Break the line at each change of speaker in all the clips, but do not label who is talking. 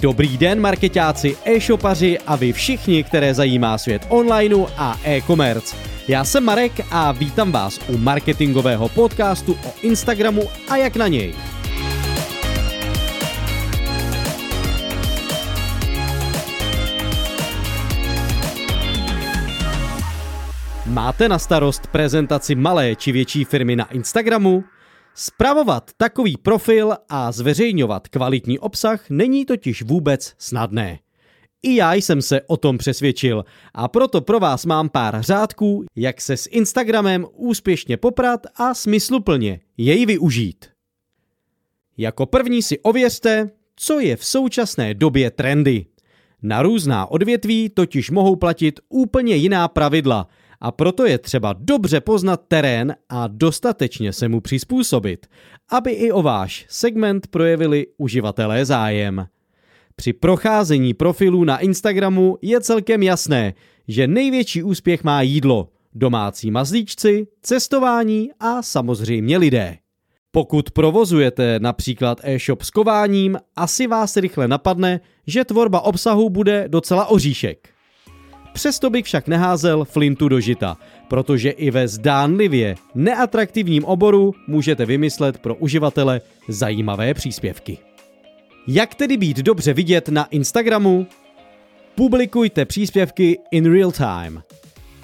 Dobrý den, marketáci, e-shopaři a vy všichni, které zajímá svět onlineu a e-commerce. Já jsem Marek a vítám vás u marketingového podcastu o Instagramu a jak na něj. Máte na starost prezentaci malé či větší firmy na Instagramu? Spravovat takový profil a zveřejňovat kvalitní obsah není totiž vůbec snadné. I já jsem se o tom přesvědčil a proto pro vás mám pár řádků, jak se s Instagramem úspěšně poprat a smysluplně jej využít. Jako první si ověřte, co je v současné době trendy. Na různá odvětví totiž mohou platit úplně jiná pravidla – a proto je třeba dobře poznat terén a dostatečně se mu přizpůsobit, aby i o váš segment projevili uživatelé zájem. Při procházení profilů na Instagramu je celkem jasné, že největší úspěch má jídlo, domácí mazlíčci, cestování a samozřejmě lidé. Pokud provozujete například e-shop s kováním, asi vás rychle napadne, že tvorba obsahu bude docela oříšek. Přesto bych však neházel flintu do žita, protože i ve zdánlivě neatraktivním oboru můžete vymyslet pro uživatele zajímavé příspěvky. Jak tedy být dobře vidět na Instagramu? Publikujte příspěvky in real time.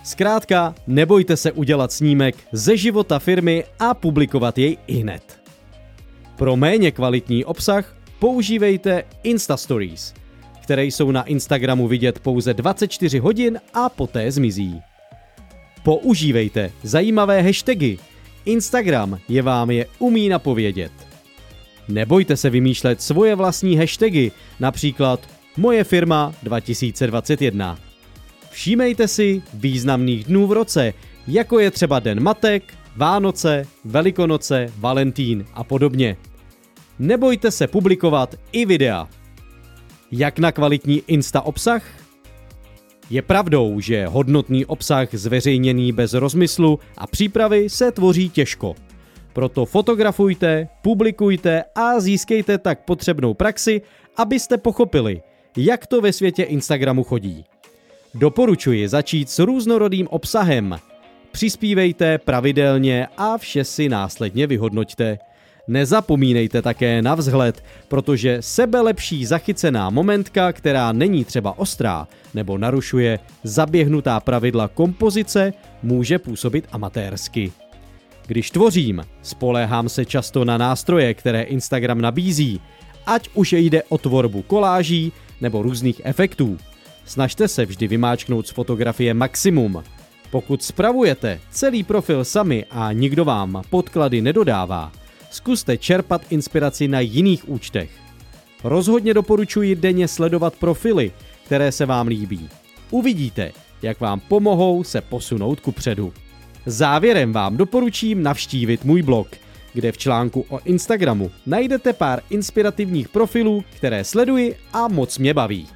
Zkrátka, nebojte se udělat snímek ze života firmy a publikovat jej i hned. Pro méně kvalitní obsah používejte Insta Stories – které jsou na Instagramu vidět pouze 24 hodin a poté zmizí. Používejte zajímavé hashtagy. Instagram je vám je umí napovědět. Nebojte se vymýšlet svoje vlastní hashtagy, například Moje firma 2021. Všímejte si významných dnů v roce, jako je třeba Den matek, Vánoce, Velikonoce, Valentín a podobně. Nebojte se publikovat i videa. Jak na kvalitní Insta obsah? Je pravdou, že hodnotný obsah zveřejněný bez rozmyslu a přípravy se tvoří těžko. Proto fotografujte, publikujte a získejte tak potřebnou praxi, abyste pochopili, jak to ve světě Instagramu chodí. Doporučuji začít s různorodým obsahem. Přispívejte pravidelně a vše si následně vyhodnoťte. Nezapomínejte také na vzhled, protože sebelepší zachycená momentka, která není třeba ostrá nebo narušuje zaběhnutá pravidla kompozice, může působit amatérsky. Když tvořím, spoléhám se často na nástroje, které Instagram nabízí, ať už jde o tvorbu koláží nebo různých efektů. Snažte se vždy vymáčknout z fotografie maximum. Pokud spravujete celý profil sami a nikdo vám podklady nedodává, zkuste čerpat inspiraci na jiných účtech. Rozhodně doporučuji denně sledovat profily, které se vám líbí. Uvidíte, jak vám pomohou se posunout ku předu. Závěrem vám doporučím navštívit můj blog, kde v článku o Instagramu najdete pár inspirativních profilů, které sleduji a moc mě baví.